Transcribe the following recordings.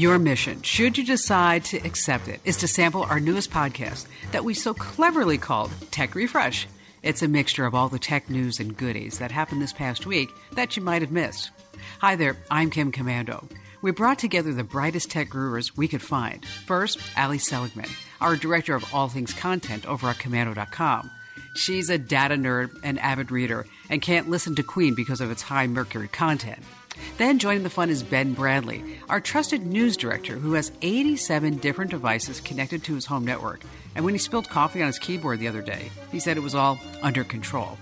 Your mission, should you decide to accept it, is to sample our newest podcast that we so cleverly called Tech Refresh. It's a mixture of all the tech news and goodies that happened this past week that you might have missed. Hi there, I'm Kim Komando. We brought together the brightest tech gurus we could find. First, Ali Seligman, our director of all things content over at komando.com. She's a data nerd and avid reader and can't listen to Queen because of its high mercury content. Then joining the fun is Ben Bradley, our trusted news director who has 87 different devices connected to his home network. And when he spilled coffee on his keyboard the other day, he said it was all under control.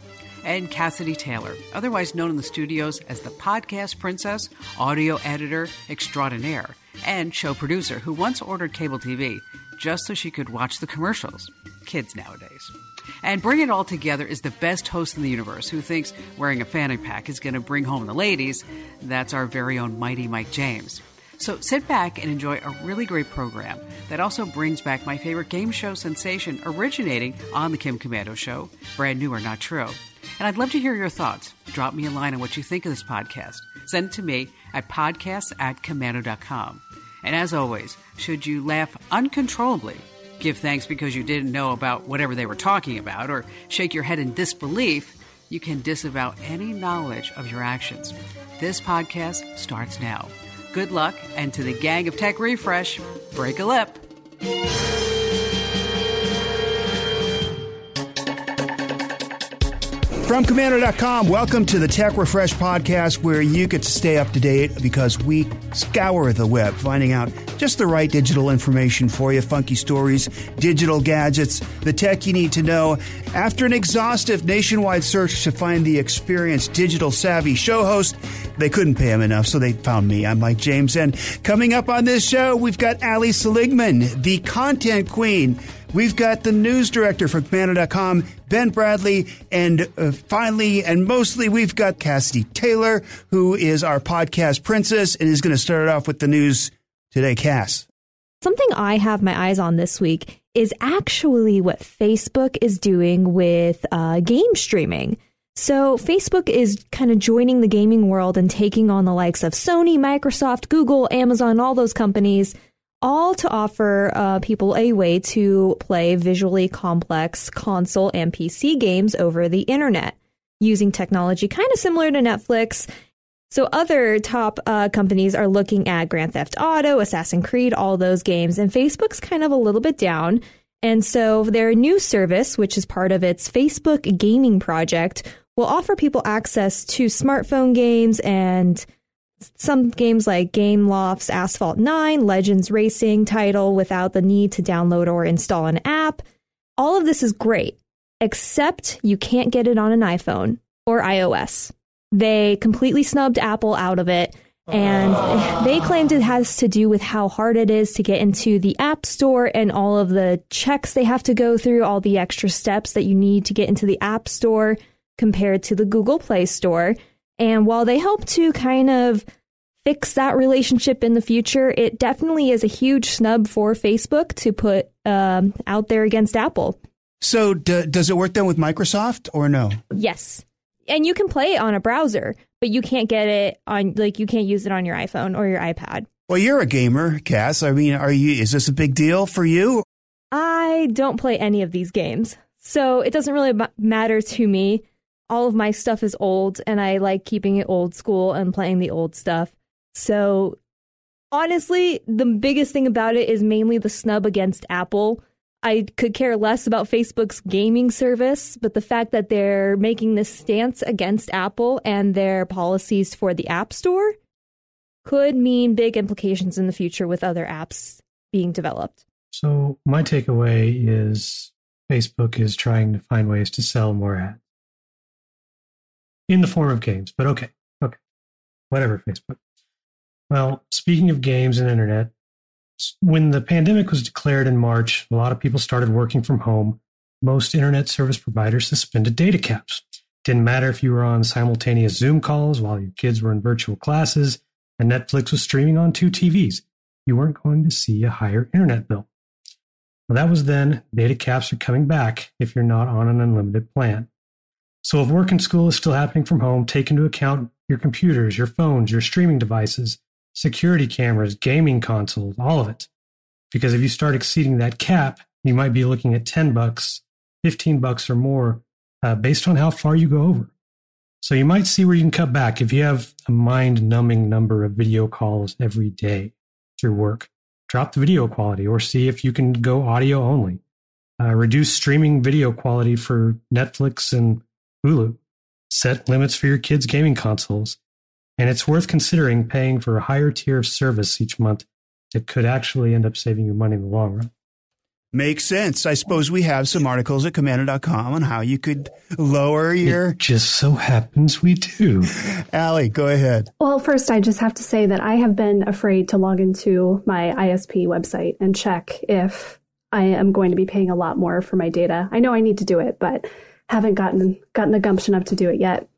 And Cassidy Taylor, otherwise known in the studios as the podcast princess, audio editor extraordinaire, and show producer who once ordered cable TV just so she could watch the commercials. Kids nowadays. And bring it all together is the best host in the universe who thinks wearing a fanny pack is going to bring home the ladies. That's our very own mighty Mike James. So sit back and enjoy a really great program that also brings back my favorite game show sensation originating on The Kim Komando Show, brand new or not true. And I'd love to hear your thoughts. Drop me a line on what you think of this podcast. Send it to me at podcasts at komando.com. And as always, should you laugh uncontrollably, give thanks because you didn't know about whatever they were talking about, or shake your head in disbelief, you can disavow any knowledge of your actions. This podcast starts now. Good luck, and to the gang of Tech Refresh, break a lip. From Komando.com, welcome to the Tech Refresh podcast where you get to stay up to date because we scour the web, finding out just the right digital information for you, funky stories, digital gadgets, the tech you need to know. After an exhaustive nationwide search to find the experienced digital savvy show host, they couldn't pay him enough, so they found me. I'm Mike James, and coming up on this show, we've got Ali Seligman, the content queen We've got the news director for Komando.com, Ben Bradley, and uh, finally and mostly we've got Cassidy Taylor, who is our podcast princess and is going to start it off with the news today. Cass. Something I have my eyes on this week is actually what Facebook is doing with uh, game streaming. So, Facebook is kind of joining the gaming world and taking on the likes of Sony, Microsoft, Google, Amazon, all those companies all to offer uh, people a way to play visually complex console and PC games over the internet using technology kind of similar to Netflix. So other top uh, companies are looking at Grand Theft Auto, Assassin's Creed, all those games, and Facebook's kind of a little bit down. And so their new service, which is part of its Facebook gaming project, will offer people access to smartphone games and some games like Gameloft's Asphalt 9, Legends Racing title without the need to download or install an app. All of this is great, except you can't get it on an iPhone or iOS. They completely snubbed Apple out of it. And they claimed it has to do with how hard it is to get into the App Store and all of the checks they have to go through, all the extra steps that you need to get into the App Store compared to the Google Play Store. And while they hope to kind of fix that relationship in the future, it definitely is a huge snub for Facebook to put um, out there against Apple. So, d- does it work then with Microsoft or no? Yes. And you can play it on a browser, but you can't get it on, like, you can't use it on your iPhone or your iPad. Well, you're a gamer, Cass. I mean, are you, is this a big deal for you? I don't play any of these games. So, it doesn't really matter to me all of my stuff is old and I like keeping it old school and playing the old stuff. So honestly, the biggest thing about it is mainly the snub against Apple. I could care less about Facebook's gaming service, but the fact that they're making this stance against Apple and their policies for the App Store could mean big implications in the future with other apps being developed. So, my takeaway is Facebook is trying to find ways to sell more ads in the form of games. But okay, okay, whatever, Facebook. Well, speaking of games and internet, when the pandemic was declared in March, a lot of people started working from home. Most internet service providers suspended data caps. Didn't matter if you were on simultaneous Zoom calls while your kids were in virtual classes and Netflix was streaming on two TVs. You weren't going to see a higher internet bill. Well, that was then. Data caps are coming back if you're not on an unlimited plan. So if work and school is still happening from home, take into account your computers, your phones, your streaming devices. security cameras, gaming consoles, all of it. Because if you start exceeding that cap, you might be looking at 10 bucks, 15 bucks or more uh, based on how far you go over. So you might see where you can cut back if you have a mind numbing number of video calls every day through work. Drop the video quality or see if you can go audio only. Uh, reduce streaming video quality for Netflix and Hulu. Set limits for your kids' gaming consoles. And it's worth considering paying for a higher tier of service each month that could actually end up saving you money in the long run. Makes sense. I suppose we have some articles at komando.com on how you could lower your. It just so happens we do. Allie, go ahead. Well, first, I just have to say that I have been afraid to log into my ISP website and check if I am going to be paying a lot more for my data. I know I need to do it, but haven't gotten gotten the gumption up to do it yet.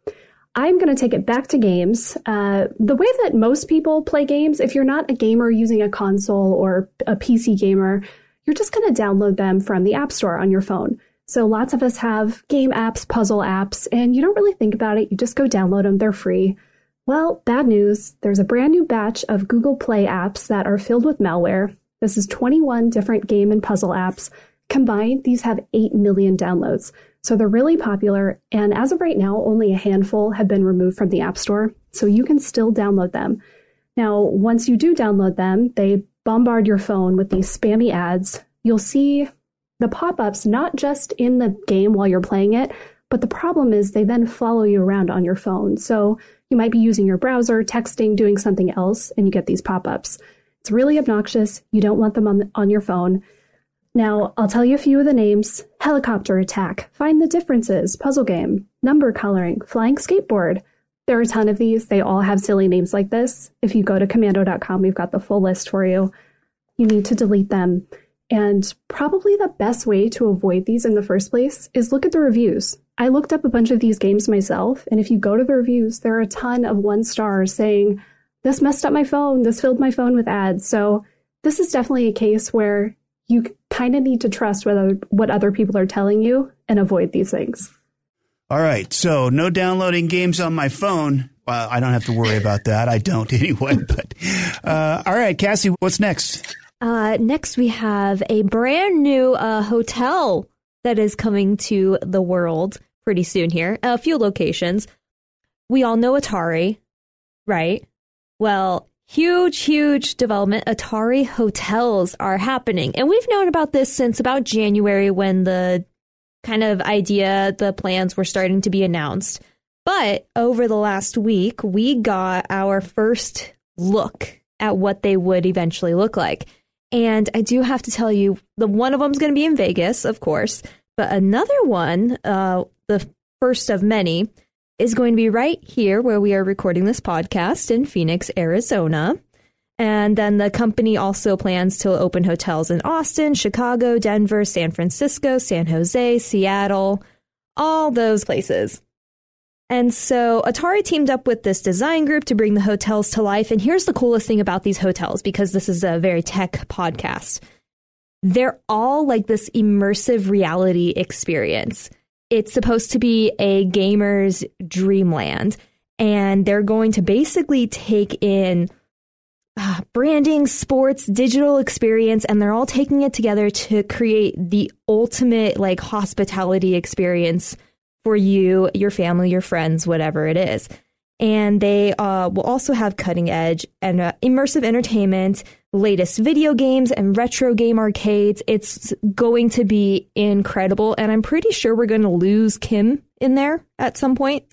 I'm going to take it back to games. Uh, the way that most people play games, if you're not a gamer using a console or a PC gamer, you're just going to download them from the App Store on your phone. So lots of us have game apps, puzzle apps, and you don't really think about it. You just go download them, they're free. Well, bad news. There's a brand new batch of Google Play apps that are filled with malware. This is 21 different game and puzzle apps. Combined, these have 8 million downloads. So they're really popular. And as of right now, only a handful have been removed from the App Store. So you can still download them. Now, once you do download them, they bombard your phone with these spammy ads, you'll see the pop ups not just in the game while you're playing it, but the problem is they then follow you around on your phone. So you might be using your browser, texting, doing something else, and you get these pop ups. It's really obnoxious. You don't want them on, on your phone. Now, I'll tell you a few of the names Helicopter Attack, Find the Differences, Puzzle Game, Number Coloring, Flying Skateboard, there are a ton of these. They all have silly names like this. If you go to komando.com, we've got the full list for you. You need to delete them. And probably the best way to avoid these in the first place is look at the reviews. I looked up a bunch of these games myself, and if you go to the reviews, there are a ton of one stars saying, This messed up my phone, this filled my phone with ads. So, this is definitely a case where you kind of need to trust whether, what other people are telling you and avoid these things. All right. So no downloading games on my phone. Well, I don't have to worry about that. I don't anyway. But uh, all right, Cassie, what's next? Uh, next, we have a brand new uh, hotel that is coming to the world pretty soon here. A few locations. We all know Atari, right? Well, huge, huge development. Atari hotels are happening. And we've known about this since about January when the kind of idea, the plans were starting to be announced. But over the last week, we got our first look at what they would eventually look like. And I do have to tell you, the one of them is going to be in Vegas, of course, but another one, uh, the first of many, is going to be right here where we are recording this podcast in Phoenix, Arizona. And then the company also plans to open hotels in Austin, Chicago, Denver, San Francisco, San Jose, Seattle, all those places. And so Atari teamed up with this design group to bring the hotels to life. And here's the coolest thing about these hotels, because this is a very tech podcast. They're all like this immersive reality experience. It's supposed to be a gamer's dreamland. And they're going to basically take in uh, branding, sports, digital experience, and they're all taking it together to create the ultimate like hospitality experience for you, your family, your friends, whatever it is. And they uh, will also have cutting edge and uh, immersive entertainment, latest video games, and retro game arcades. It's going to be incredible. And I'm pretty sure we're going to lose Kim in there at some point.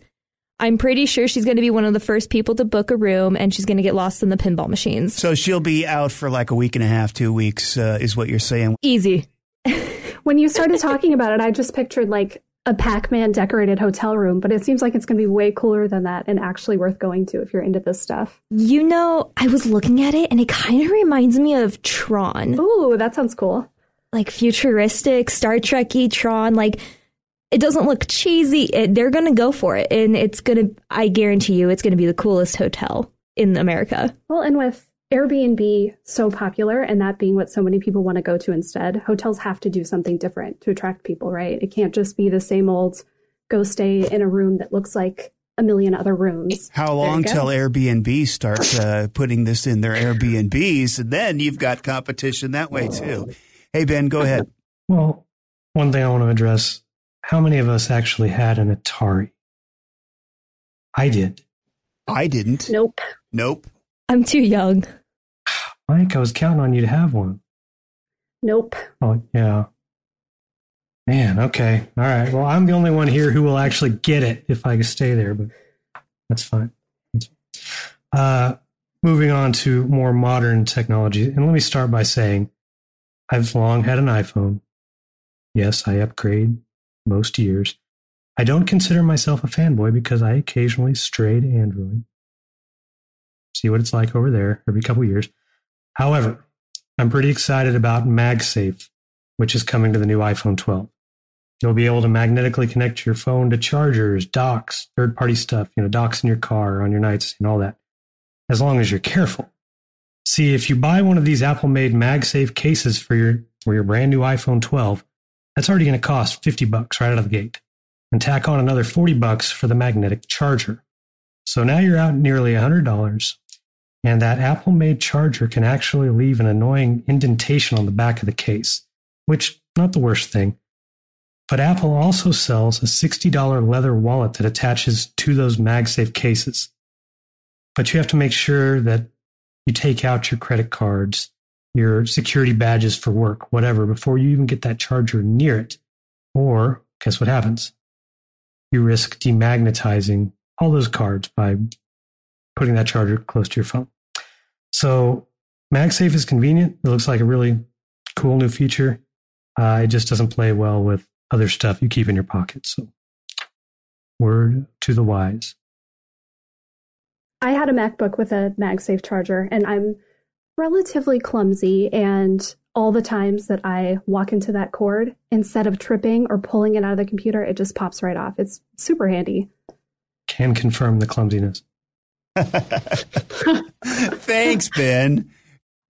I'm pretty sure she's going to be one of the first people to book a room and she's going to get lost in the pinball machines. So she'll be out for like a week and a half, two weeks, uh, is what you're saying. Easy. when you started talking about it, I just pictured like a Pac Man decorated hotel room, but it seems like it's going to be way cooler than that and actually worth going to if you're into this stuff. You know, I was looking at it and it kind of reminds me of Tron. Ooh, that sounds cool. Like futuristic, Star Trek Tron. Like, it doesn't look cheesy. It, they're going to go for it. And it's going to, I guarantee you, it's going to be the coolest hotel in America. Well, and with Airbnb so popular and that being what so many people want to go to instead, hotels have to do something different to attract people, right? It can't just be the same old go stay in a room that looks like a million other rooms. How long till Airbnb starts uh, putting this in their Airbnbs, and then you've got competition that way too. Hey Ben, go ahead. Well, one thing I want to address: how many of us actually had an Atari? I did. I didn't. Nope. Nope. I'm too young. Mike, I was counting on you to have one. Nope. Oh yeah. Man, okay. All right. Well, I'm the only one here who will actually get it if I stay there, but that's fine. Uh, moving on to more modern technology. And let me start by saying I've long had an iPhone. Yes, I upgrade most years. I don't consider myself a fanboy because I occasionally stray to Android. See what it's like over there every couple years. However, I'm pretty excited about MagSafe, which is coming to the new iPhone 12. You'll be able to magnetically connect your phone to chargers, docks, third party stuff, you know, docks in your car, on your nights, and all that, as long as you're careful. See, if you buy one of these Apple made MagSafe cases for your, for your brand new iPhone 12, that's already going to cost 50 bucks right out of the gate. And tack on another 40 bucks for the magnetic charger. So now you're out nearly $100. And that Apple made charger can actually leave an annoying indentation on the back of the case, which, not the worst thing but Apple also sells a $60 leather wallet that attaches to those MagSafe cases. But you have to make sure that you take out your credit cards, your security badges for work, whatever, before you even get that charger near it. Or guess what happens? You risk demagnetizing all those cards by putting that charger close to your phone. So MagSafe is convenient. It looks like a really cool new feature. Uh, it just doesn't play well with other stuff you keep in your pocket. So, word to the wise. I had a MacBook with a MagSafe charger, and I'm relatively clumsy. And all the times that I walk into that cord, instead of tripping or pulling it out of the computer, it just pops right off. It's super handy. Can confirm the clumsiness. Thanks, Ben.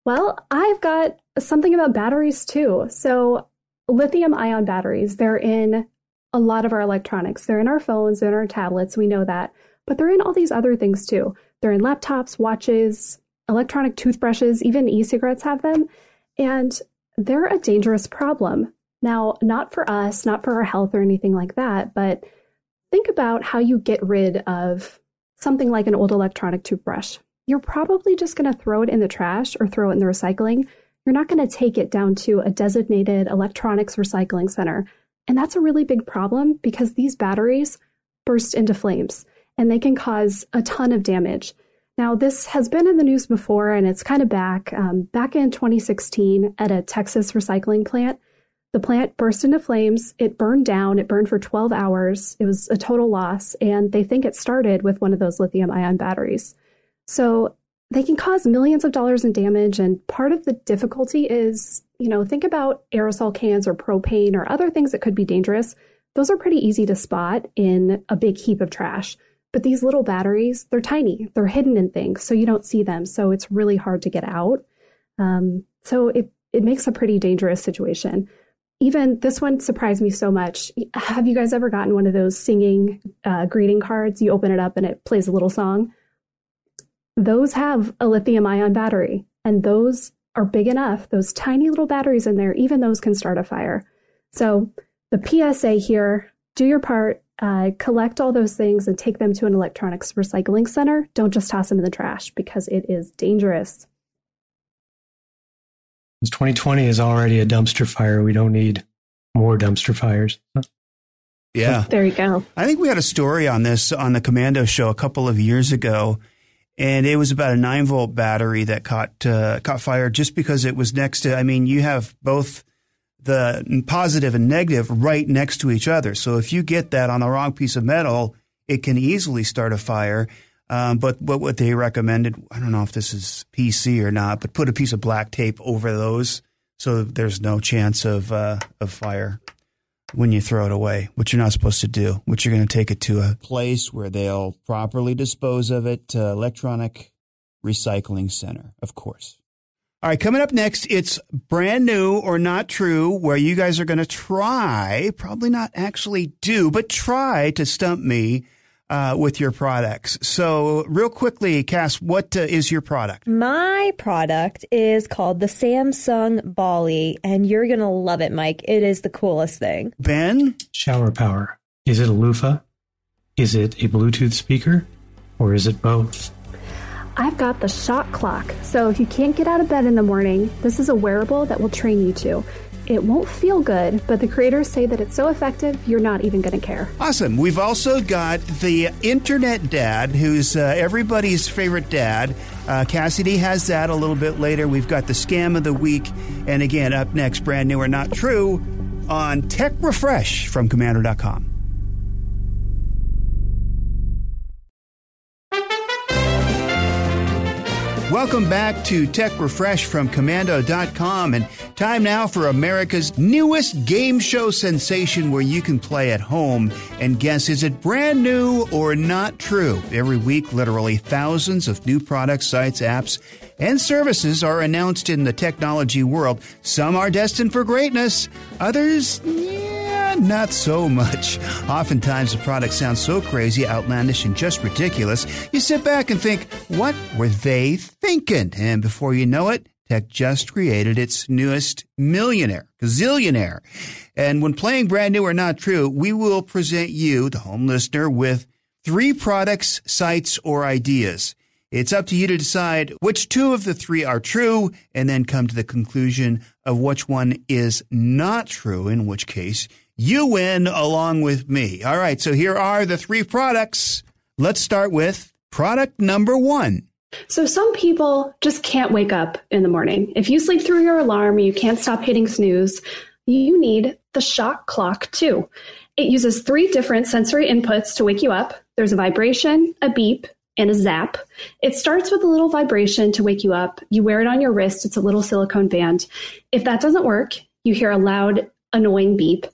Well, I've got something about batteries too. So lithium ion batteries, they're in a lot of our electronics. They're in our phones, in our tablets, we know that. But they're in all these other things too. They're in laptops, watches, electronic toothbrushes, even e cigarettes have them. And they're a dangerous problem. Now, not for us, not for our health or anything like that, but think about how you get rid of something like an old electronic toothbrush. You're probably just going to throw it in the trash or throw it in the recycling you're not going to take it down to a designated electronics recycling center. And that's a really big problem because these batteries burst into flames and they can cause a ton of damage. Now, this has been in the news before and it's kind of back. Um, back in 2016 at a Texas recycling plant, the plant burst into flames. It burned down. It burned for 12 hours. It was a total loss. And they think it started with one of those lithium ion batteries. So they can cause millions of dollars in damage. And part of the difficulty is, you know, think about aerosol cans or propane or other things that could be dangerous. Those are pretty easy to spot in a big heap of trash. But these little batteries, they're tiny, they're hidden in things, so you don't see them. So it's really hard to get out. Um, so it, it makes a pretty dangerous situation. Even this one surprised me so much. Have you guys ever gotten one of those singing uh, greeting cards? You open it up and it plays a little song those have a lithium ion battery, and those are big enough. Those tiny little batteries in there, even those can start a fire. So, the PSA here do your part, uh, collect all those things and take them to an electronics recycling center. Don't just toss them in the trash because it is dangerous. Because 2020 is already a dumpster fire. We don't need more dumpster fires. Yeah. There you go. I think we had a story on this on the Komando show a couple of years ago and it was about a nine volt battery that caught uh, caught fire just because it was next to. I mean, you have both the positive and negative right next to each other. So if you get that on the wrong piece of metal, it can easily start a fire. Um, but what what they recommended, I don't know if this is PC or not, but put a piece of black tape over those so there's no chance of uh, of fire when you throw it away, which you're not supposed to do, which you're going to take it to a place where they'll properly dispose of it, uh, electronic recycling center, of course. All right, coming up next, it's brand new or not true, where you guys are going to try, probably not actually do, but try to stump me uh, with your products. So, real quickly, Cass, what uh, is your product? My product is called the Samsung Ballie, and you're going to love it, Mike. It is the coolest thing. Ben? Shower power. Is it a loofah? Is it a Bluetooth speaker? Or is it both? I've got the shock clock. So if you can't get out of bed in the morning, this is a wearable that will train you to. It won't feel good, but the creators say that it's so effective, you're not even going to care. Awesome. We've also got the internet dad, who's uh, everybody's favorite dad. Uh, Cassidy has that a little bit later. We've got the scam of the week. And again, up next, brand new or not true on Tech Refresh from Komando.com. Welcome back to Tech Refresh from Komando.com, and time now for America's newest game show sensation where you can play at home and guess is it brand new or not true? Every week, literally thousands of new products, sites, apps, and services are announced in the technology world. Some are destined for greatness, others, yeah, Eh, not so much. Oftentimes, the product sounds so crazy, outlandish, and just ridiculous, you sit back and think, what were they thinking? And before you know it, Tech just created its newest millionaire, gazillionaire. And when playing brand new or not true, we will present you, the home listener, with three products, sites, or ideas. It's up to you to decide which two of the three are true and then come to the conclusion of which one is not true, in which case you win along with me. All right, so here are the three products. Let's start with product number one. So, some people just can't wake up in the morning. If you sleep through your alarm, you can't stop hitting snooze, you need the shock Clock 2. It uses three different sensory inputs to wake you up there's a vibration, a beep, and a zap. It starts with a little vibration to wake you up. You wear it on your wrist, it's a little silicone band. If that doesn't work, you hear a loud, annoying beep.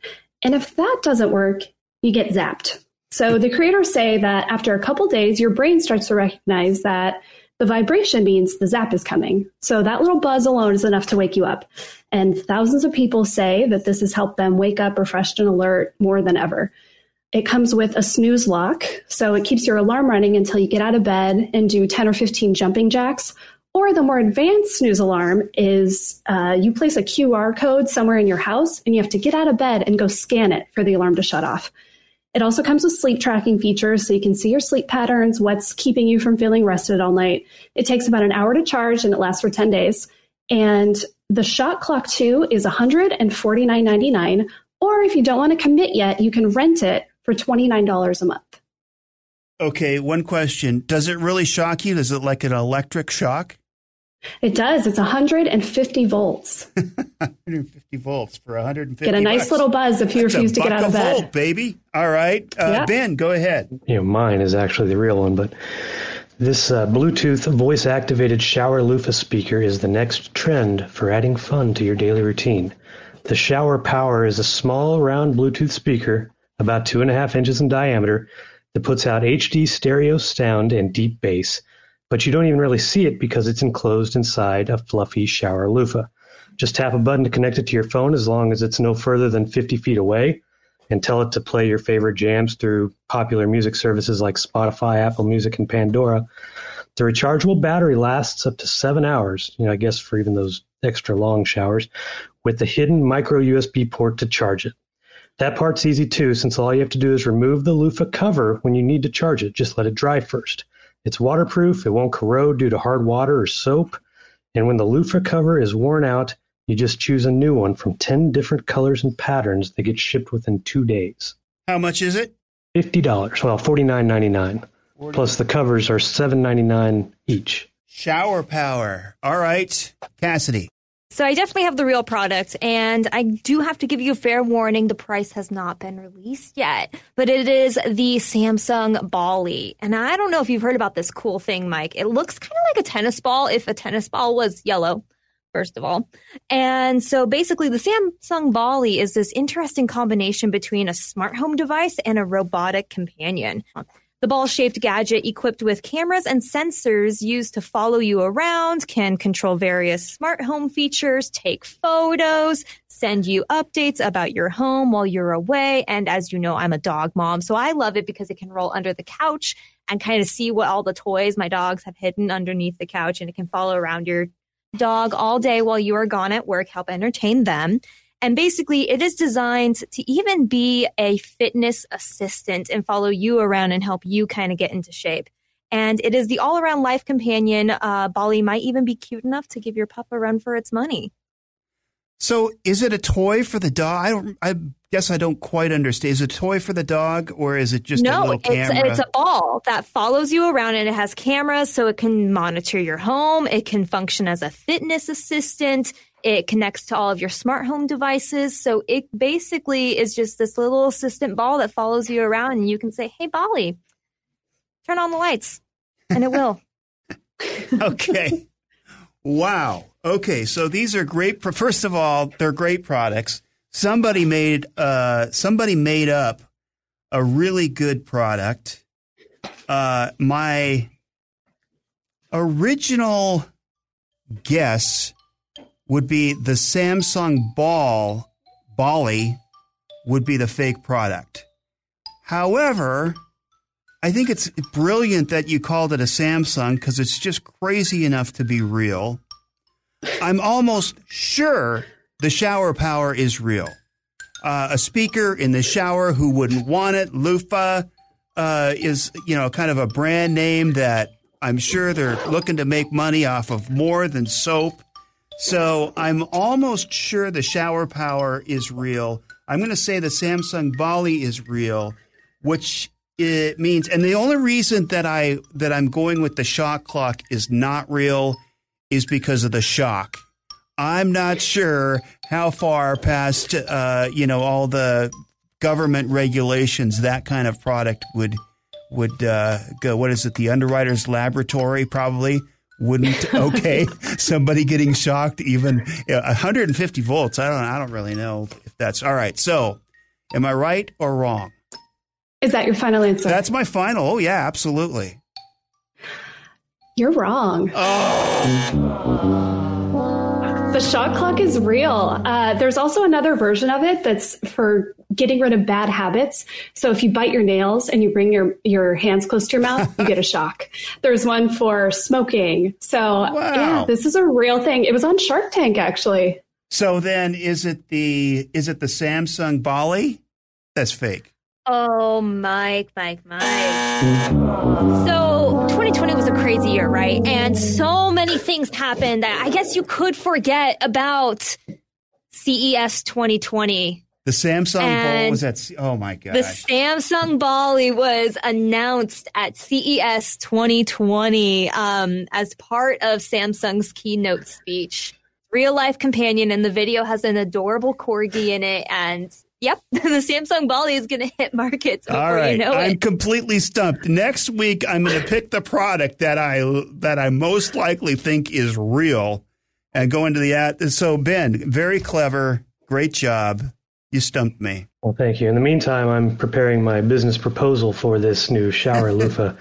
And if that doesn't work, you get zapped. So the creators say that after a couple days, your brain starts to recognize that the vibration means the zap is coming. So that little buzz alone is enough to wake you up. And thousands of people say that this has helped them wake up refreshed and alert more than ever. It comes with a snooze lock, so it keeps your alarm running until you get out of bed and do 10 or 15 jumping jacks. Or the more advanced snooze alarm is uh, you place a QR code somewhere in your house and you have to get out of bed and go scan it for the alarm to shut off. It also comes with sleep tracking features so you can see your sleep patterns, what's keeping you from feeling rested all night. It takes about an hour to charge and it lasts for 10 days. And the Shock Clock 2 is $149.99. Or if you don't want to commit yet, you can rent it for $29 a month. Okay, one question. Does it really shock you? Is it like an electric shock? It does. It's 150 volts. 150 volts for 150. Get a nice bucks. little buzz if you That's refuse to get out of bed. volt, baby. All right, uh, Yeah. Ben, go ahead. you know, mine is actually the real one, but this uh, Bluetooth voice activated shower loofah speaker is the next trend for adding fun to your daily routine. The Shower Power is a small, round Bluetooth speaker, about two and a half inches in diameter, that puts out HD stereo sound and deep bass, but you don't even really see it because it's enclosed inside a fluffy shower loofah. Just tap a button to connect it to your phone as long as it's no further than 50 feet away and tell it to play your favorite jams through popular music services like Spotify, Apple Music, and Pandora. The rechargeable battery lasts up to seven hours, you know, I guess for even those extra long showers, with the hidden micro USB port to charge it. That part's easy too, since all you have to do is remove the loofah cover when you need to charge it. Just let it dry first. It's waterproof, it won't corrode due to hard water or soap, and when the loofah cover is worn out, you just choose a new one from 10 different colors and patterns that get shipped within two days. How much is it? $50, well, $49.99. Plus the covers are $7.99 each. Shower power. All right, Cassidy. So I definitely have the real product, and I do have to give you a fair warning. The price has not been released yet, but it is the Samsung Ballie. And I don't know if you've heard about this cool thing, Mike. It looks kind of like a tennis ball if a tennis ball was yellow, first of all. And so basically, the Samsung Ballie is this interesting combination between a smart home device and a robotic companion. The ball shaped gadget equipped with cameras and sensors used to follow you around can control various smart home features, take photos, send you updates about your home while you're away. And as you know, I'm a dog mom, so I love it because it can roll under the couch and kind of see what all the toys my dogs have hidden underneath the couch and it can follow around your dog all day while you are gone at work, help entertain them. And basically, it is designed to even be a fitness assistant and follow you around and help you kind of get into shape. And it is the all around life companion. Uh, Ballie might even be cute enough to give your pup a run for its money. So, is it a toy for the dog? I. I guess I don't quite understand. Is it a toy for the dog, or is it just no, a little it's, camera? it's a ball that follows you around, and it has cameras, so it can monitor your home. It can function as a fitness assistant. It connects to all of your smart home devices. So it basically is just this little assistant ball that follows you around, and you can say, "Hey, Ballie, turn on the lights," and it will. okay. Wow. Okay, so these are great. First of all, they're great products. Somebody made uh, somebody made up a really good product. Uh, my original guess would be the Samsung Ball Ballie would be the fake product. However, I think it's brilliant that you called it a Samsung because it's just crazy enough to be real. I'm almost sure the shower power is real. Uh, a speaker in the shower who wouldn't want it. Loofah uh, is, you know, kind of a brand name that I'm sure they're looking to make money off of more than soap. So I'm almost sure the shower power is real. I'm going to say the Samsung Ballie is real, which it means, and the only reason that I that I'm going with the shock clock is not real is because of the shock. I'm not sure how far past uh, you know all the government regulations that kind of product would would uh, go. What is it? The underwriters laboratory probably wouldn't okay somebody getting shocked even you know, 150 volts. I don't I don't really know if that's all right. So, am I right or wrong? Is that your final answer? That's my final. Oh yeah, absolutely. You're wrong. Oh. The shock clock is real. Uh, there's also another version of it that's for getting rid of bad habits. So if you bite your nails and you bring your, your hands close to your mouth, you get a shock. There's one for smoking. So Wow. yeah, this is a real thing. It was on Shark Tank actually. So then is it the is it the Samsung Ballie? That's fake. Oh, Mike, Mike, Mike. So 2020 was a crazy year, right? And so many things happened that I guess you could forget about CES 2020. The Samsung Ball And was that oh my God. The. Samsung Ballie was announced at CES 2020 um, as part of Samsung's keynote speech. Real life companion, and the video has an adorable corgi in it. And yep, the Samsung Ballie is going to hit markets before All right, you know I'm completely stumped. Next week, I'm going to pick the product that I that I most likely think is real, and go into the ad. So Ben, very clever, great job. You stumped me. Well, thank you. In the meantime, I'm preparing my business proposal for this new shower loofah.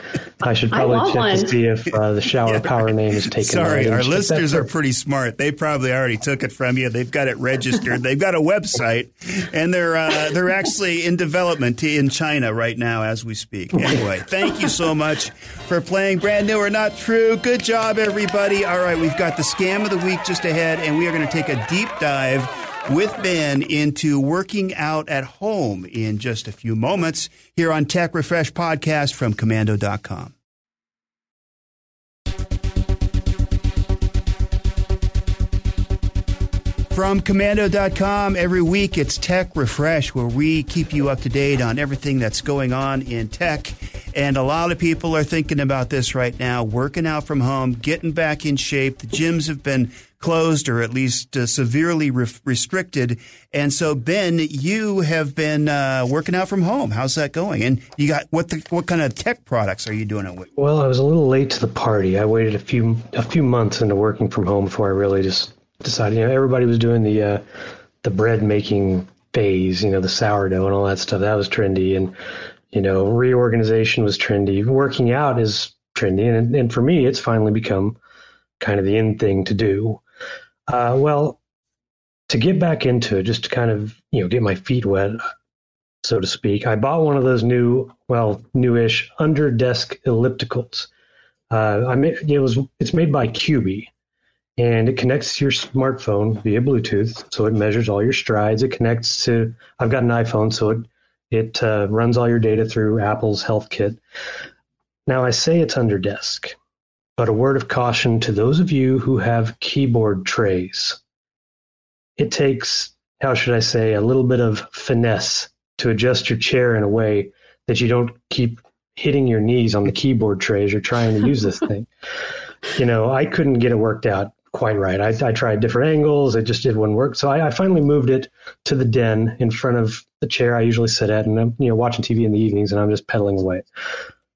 I should probably want check one. to see if uh, the shower power name is taken. Sorry, right. our listeners are pretty smart. They probably already took it from you. They've got it registered. They've got a website, and they're uh, they're actually in development in China right now as we speak. Anyway, thank you so much for playing brand new or not true. Good job, everybody. All right, we've got the scam of the week just ahead, and we are going to take a deep dive with Ben into working out at home in just a few moments here on Tech Refresh Podcast from Komando.com. From komando.com, every week it's Tech Refresh, where we keep you up to date on everything that's going on in tech. And a lot of people are thinking about this right now working out from home, getting back in shape. The gyms have been closed or at least uh, severely re- restricted. And so, Ben, you have been uh, working out from home. How's that going? And you got what the, what kind of tech products are you doing it with? Well, I was a little late to the party. I waited a few a few months into working from home before I really just decided. You know, everybody was doing the uh, the bread making phase, you know, the sourdough and all that stuff. That was trendy, and You know, reorganization was trendy. Working out is trendy, and, and for me, it's finally become kind of the in thing to do. Uh, well, to get back into it, just to kind of you know get my feet wet, so to speak, I bought one of those new, well, newish under desk ellipticals. Uh, I made, it was it's made by Cubii, and it connects to your smartphone via Bluetooth, so it measures all your strides. It connects to I've got an iPhone, so it it uh, runs all your data through Apple's HealthKit. Now I say it's under desk, but a word of caution to those of you who have keyboard trays. It takes, how should I say, a little bit of finesse to adjust your chair in a way that you don't keep hitting your knees on the keyboard tray as you're trying to use this thing. You know, I couldn't get it worked out quite right. I, I tried different angles. It just it wouldn't work. So I, I, finally moved it to the den in front of the chair I usually sit at, and I'm you know watching TV in the evenings, and I'm just pedaling away.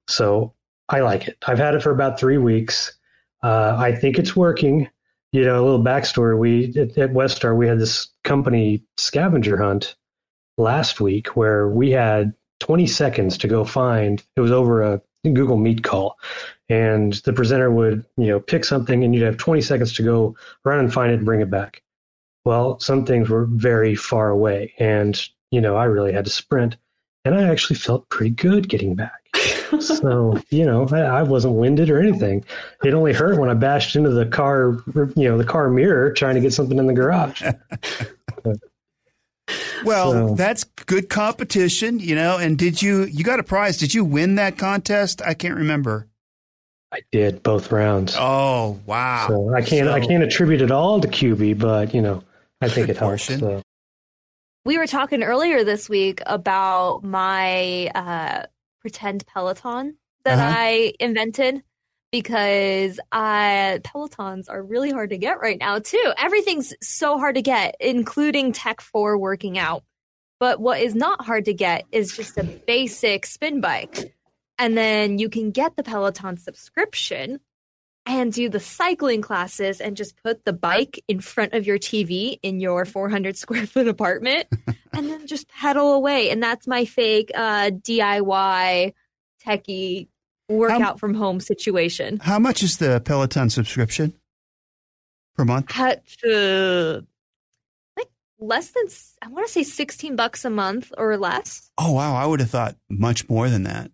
So I like it. I've had it for about three weeks. Uh, I think it's working. You know, a little backstory: we at, at WestStar we had this company scavenger hunt last week where we had 20 seconds to go find. It was over a Google Meet call, and the presenter would you know pick something, and you'd have 20 seconds to go run and find it and bring it back. Well, some things were very far away, and you know I really had to sprint, and I actually felt pretty good getting back. so you know I, I, wasn't winded or anything. It only hurt when I bashed into the car, you know, the car mirror trying to get something in the garage. Well, so. that's good competition, you know. And did you you got a prize? Did you win that contest? I can't remember. I did both rounds. Oh wow! So I can't so, I can't attribute it all to Cubii, but you know I think it helps. So. We were talking earlier this week about my uh, pretend Peloton that uh-huh. I invented because I, Pelotons are really hard to get right now, too. Everything's so hard to get, including tech for working out. But what is not hard to get is just a basic spin bike. And then you can get the Peloton subscription and do the cycling classes and just put the bike in front of your TV in your 400 square foot apartment and then just pedal away. And that's my fake uh, DIY techie workout how, from home situation. How much is the Peloton subscription per month? At, uh, like less than, I want to say 16 bucks a month or less. Oh, wow. I would have thought much more than that.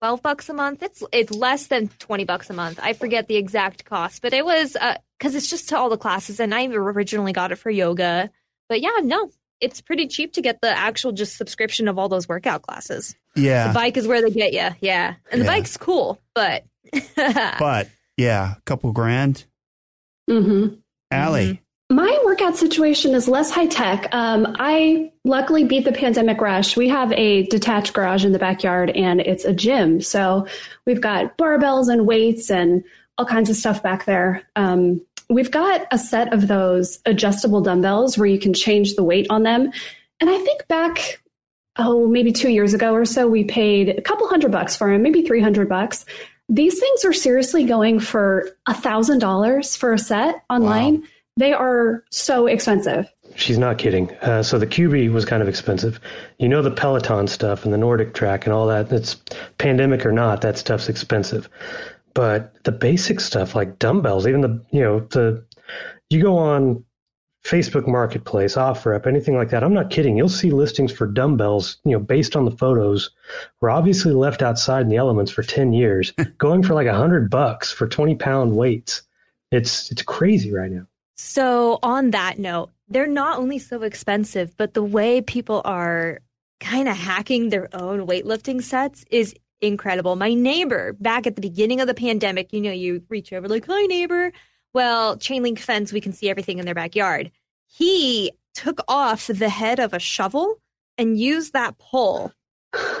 12 bucks a month. It's it's less than 20 bucks a month. I forget the exact cost, but it was uh cuz it's just to all the classes and I originally got it for yoga. But yeah, no. It's pretty cheap to get the actual just subscription of all those workout classes. Yeah. The bike is where they get you. Yeah. And the yeah. bike's cool, but But yeah, a couple grand. Mhm. Allie. Mm-hmm. My workout situation is less high tech. Um, I luckily beat the pandemic rush. We have a detached garage in the backyard and it's a gym. So we've got barbells and weights and all kinds of stuff back there. Um, we've got a set of those adjustable dumbbells where you can change the weight on them. And I think back, oh, maybe two years ago or so, we paid a couple hundred bucks for them, maybe 300 bucks. These things are seriously going for a thousand dollars for a set online. Wow they are so expensive. She's not kidding. Uh, so the Cubii was kind of expensive. You know the Peloton stuff and the NordicTrack and all that. It's pandemic or not, that stuff's expensive. But the basic stuff like dumbbells, even the you know the you go on Facebook Marketplace, OfferUp, anything like that. I'm not kidding. You'll see listings for dumbbells, you know, based on the photos, were obviously left outside in the elements for 10 years, going for like a hundred bucks for 20 pound weights. It's it's crazy right now. So, on that note, they're not only so expensive, but the way people are kind of hacking their own weightlifting sets is incredible. My neighbor, back at the beginning of the pandemic, you know, you reach over like, hi, neighbor. Well, chain link fence, we can see everything in their backyard. He took off the head of a shovel and used that pole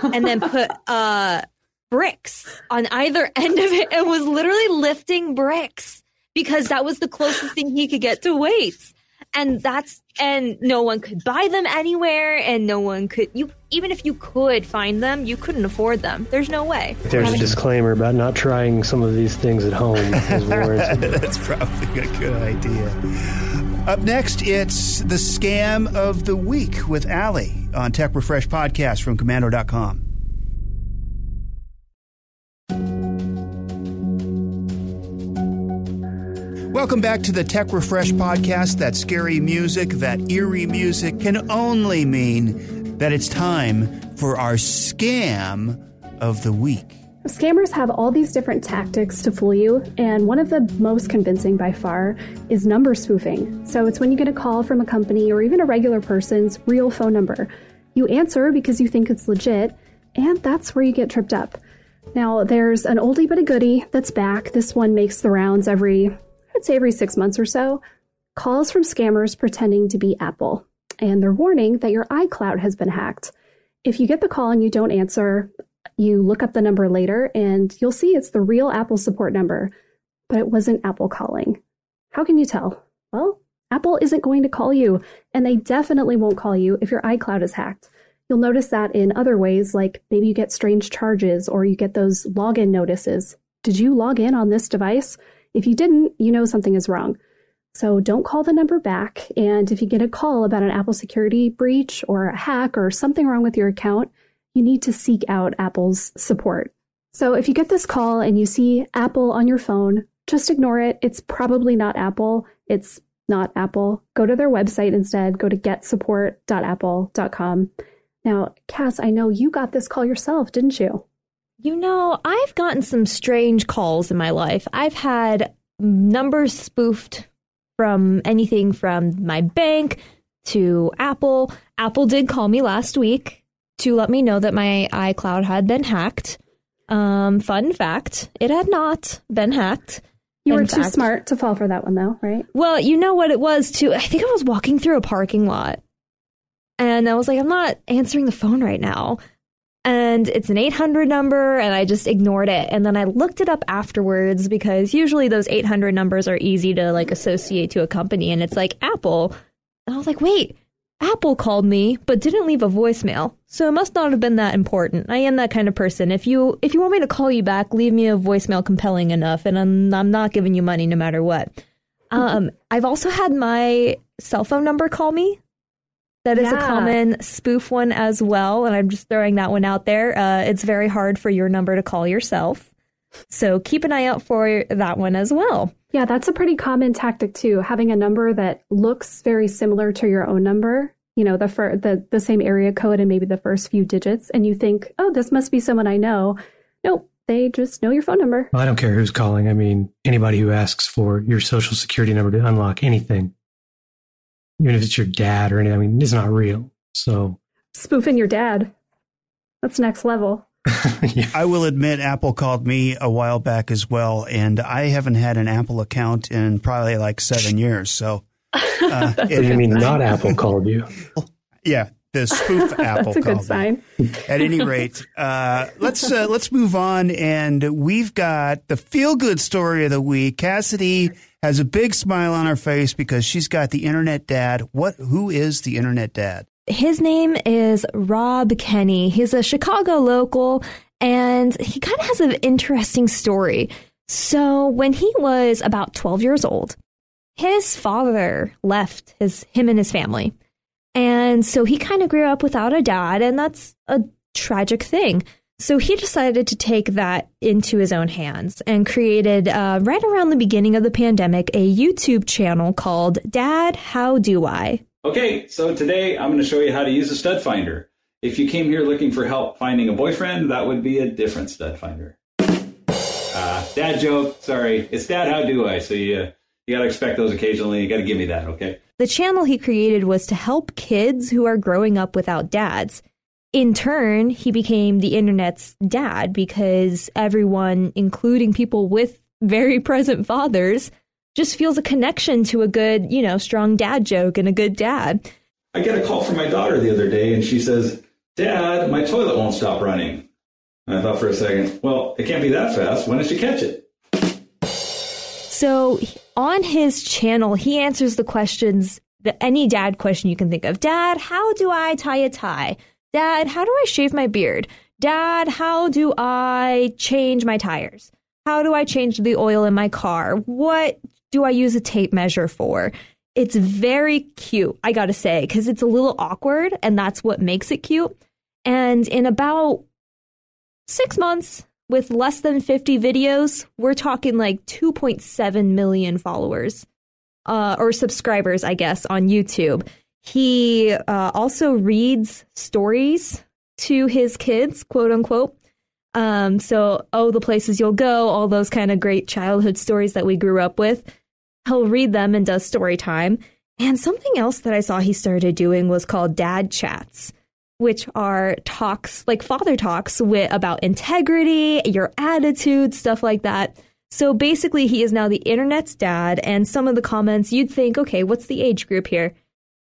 and then put uh, bricks on either end of it and was literally lifting bricks because that was the closest thing he could get to weights. And that's and no one could buy them anywhere and no one could you even if you could find them, you couldn't afford them. There's no way. There's a disclaimer about not trying some of these things at home That's probably a good idea. Up next, it's the scam of the week with Allie on Tech Refresh podcast from komando.com. Welcome back to the Tech Refresh podcast. That scary music, that eerie music can only mean that it's time for our scam of the week. Scammers have all these different tactics to fool you, and one of the most convincing by far is number spoofing. So it's when you get a call from a company or even a regular person's real phone number. You answer because you think it's legit, and that's where you get tripped up. Now, there's an oldie but a goodie that's back. This one makes the rounds every, I'd say every six months or so. Calls from scammers pretending to be Apple, and they're warning that your iCloud has been hacked. If you get the call and you don't answer, you look up the number later and you'll see it's the real Apple support number, but it wasn't Apple calling. How can you tell? Well, Apple isn't going to call you, and they definitely won't call you if your iCloud is hacked. You'll notice that in other ways, like maybe you get strange charges or you get those login notices. Did you log in on this device? If you didn't, you know something is wrong. So don't call the number back. And if you get a call about an Apple security breach or a hack or something wrong with your account, you need to seek out Apple's support. So if you get this call and you see Apple on your phone, just ignore it. It's probably not Apple. It's not Apple. Go to their website instead. Go to getsupport.apple.com. Now, Cass, I know you got this call yourself, didn't you? You know, I've gotten some strange calls in my life. I've had numbers spoofed from anything from my bank to Apple. Apple did call me last week to let me know that my iCloud had been hacked. Um, fun fact, it had not been hacked. You were too fact- smart to fall for that one, though, right? Well, you know what it was too. I think I was walking through a parking lot and I was like, I'm not answering the phone right now. And it's an 800 number, and I just ignored it. And then I looked it up afterwards because usually those 800 numbers are easy to like associate to a company, and it's like Apple. And I was like, wait, Apple called me, but didn't leave a voicemail, so it must not have been that important. I am that kind of person. If you if you want me to call you back, leave me a voicemail compelling enough, and I'm I'm not giving you money no matter what. Um, I've also had my cell phone number call me. That is a common spoof one as well, and I'm just throwing that one out there. Uh, it's very hard for your number to call yourself, so keep an eye out for that one as well. Yeah, that's a pretty common tactic too. Having a number that looks very similar to your own number, you know, the fir- the the same area code and maybe the first few digits, and you think, oh, this must be someone I know. Nope, they just know your phone number. Well, I don't care who's calling. I mean, anybody who asks for your social security number to unlock anything, even if it's your dad or anything, I mean, it's not real. So, Spoofing your dad. That's next level. yeah. I will admit, Apple called me a while back as well, and I haven't had an Apple account in probably like seven years. So, uh, So you mean not Apple called you? yeah, the spoof Apple That's a called good me. sign. At any rate, uh, let's uh, let's move on, and we've got the feel good story of the week. Cassidy has a big smile on her face because she's got the internet dad. What? Who is the internet dad? His name is Rob Kenney. He's a Chicago local and he kind of has an interesting story. So, when he was about 12 years old, his father left his him and his family. And so he kind of grew up without a dad and that's a tragic thing. So he decided to take that into his own hands and created, uh, right around the beginning of the pandemic, a YouTube channel called Dad, How Do I? Okay, so today I'm going to show you how to use a stud finder. If you came here looking for help finding a boyfriend, that would be a different stud finder. Uh, dad joke. Sorry, it's dad. How do I? So you you got to expect those occasionally. You got to give me that. Okay. The channel he created was to help kids who are growing up without dads. In turn, he became the internet's dad because everyone, including people with very present fathers, just feels a connection to a good, you know, strong dad joke and a good dad. I get a call from my daughter the other day, and she says, "Dad, my toilet won't stop running." And I thought for a second, well, it can't be that fast. When did she catch it? So on his channel, he answers the questions, the, any dad question you can think of. Dad, how do I tie a tie? Dad, how do I shave my beard? Dad, how do I change my tires? How do I change the oil in my car? What do I use a tape measure for? It's very cute, I gotta say, because it's a little awkward, and that's what makes it cute. And in about six months, with less than 50 videos, we're talking like 2.7 million followers uh, or subscribers, I guess, on YouTube. He uh, also reads stories to his kids, quote unquote. Um, so, oh, the places you'll go, all those kind of great childhood stories that we grew up with. He'll read them and does story time. And something else that I saw he started doing was called dad chats, which are talks like father talks with about integrity, your attitude, stuff like that. So basically, he is now the internet's dad. And some of the comments you'd think, okay, what's the age group here?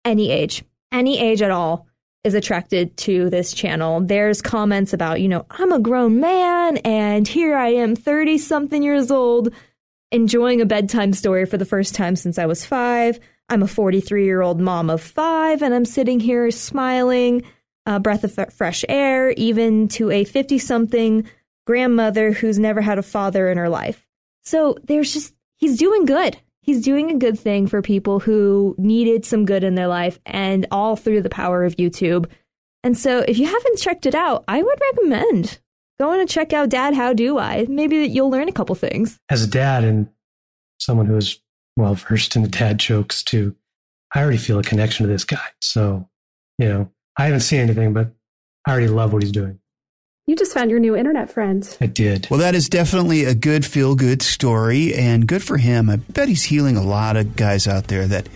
Any age, any age at all is attracted to this channel. There's comments about, you know, I'm a grown man and here I am 30 something years old enjoying a bedtime story for the first time since I was five. I'm a 43 year old mom of five and I'm sitting here smiling, a breath of f- fresh air, even to a 50 something grandmother who's never had a father in her life. So there's just, he's doing good. He's doing a good thing for people who needed some good in their life and all through the power of YouTube. And so if you haven't checked it out, I would recommend going to check out Dad How Do I. Maybe you'll learn a couple things. As a dad and someone who is well versed in the dad jokes too, I already feel a connection to this guy. So, you know, I haven't seen anything, but I already love what he's doing. You just found your new internet friend. I did. Well, that is definitely a good feel good story and good for him. I bet he's healing a lot of guys out there that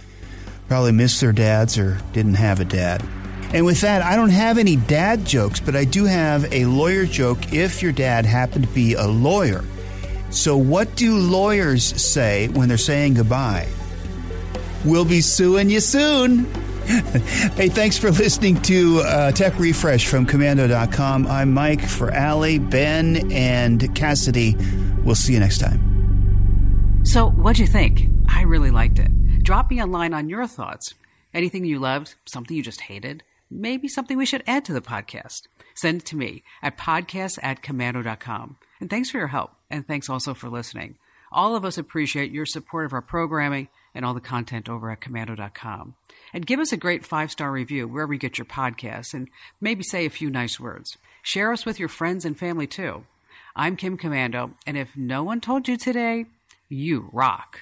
probably missed their dads or didn't have a dad. And with that, I don't have any dad jokes, but I do have a lawyer joke if your dad happened to be a lawyer. So, what do lawyers say when they're saying goodbye? We'll be suing you soon. hey, thanks for listening to uh, Tech Refresh from Komando.com. I'm Mike for Allie, Ben, and Cassidy. We'll see you next time. So, what'd you think? I really liked it. Drop me a line on your thoughts. Anything you loved, something you just hated, maybe something we should add to the podcast. Send it to me at podcast at komando.com. And thanks for your help. And thanks also for listening. All of us appreciate your support of our programming and all the content over at komando.com. And give us a great five star review wherever you get your podcasts and maybe say a few nice words. Share us with your friends and family too. I'm Kim Komando, and if no one told you today, you rock.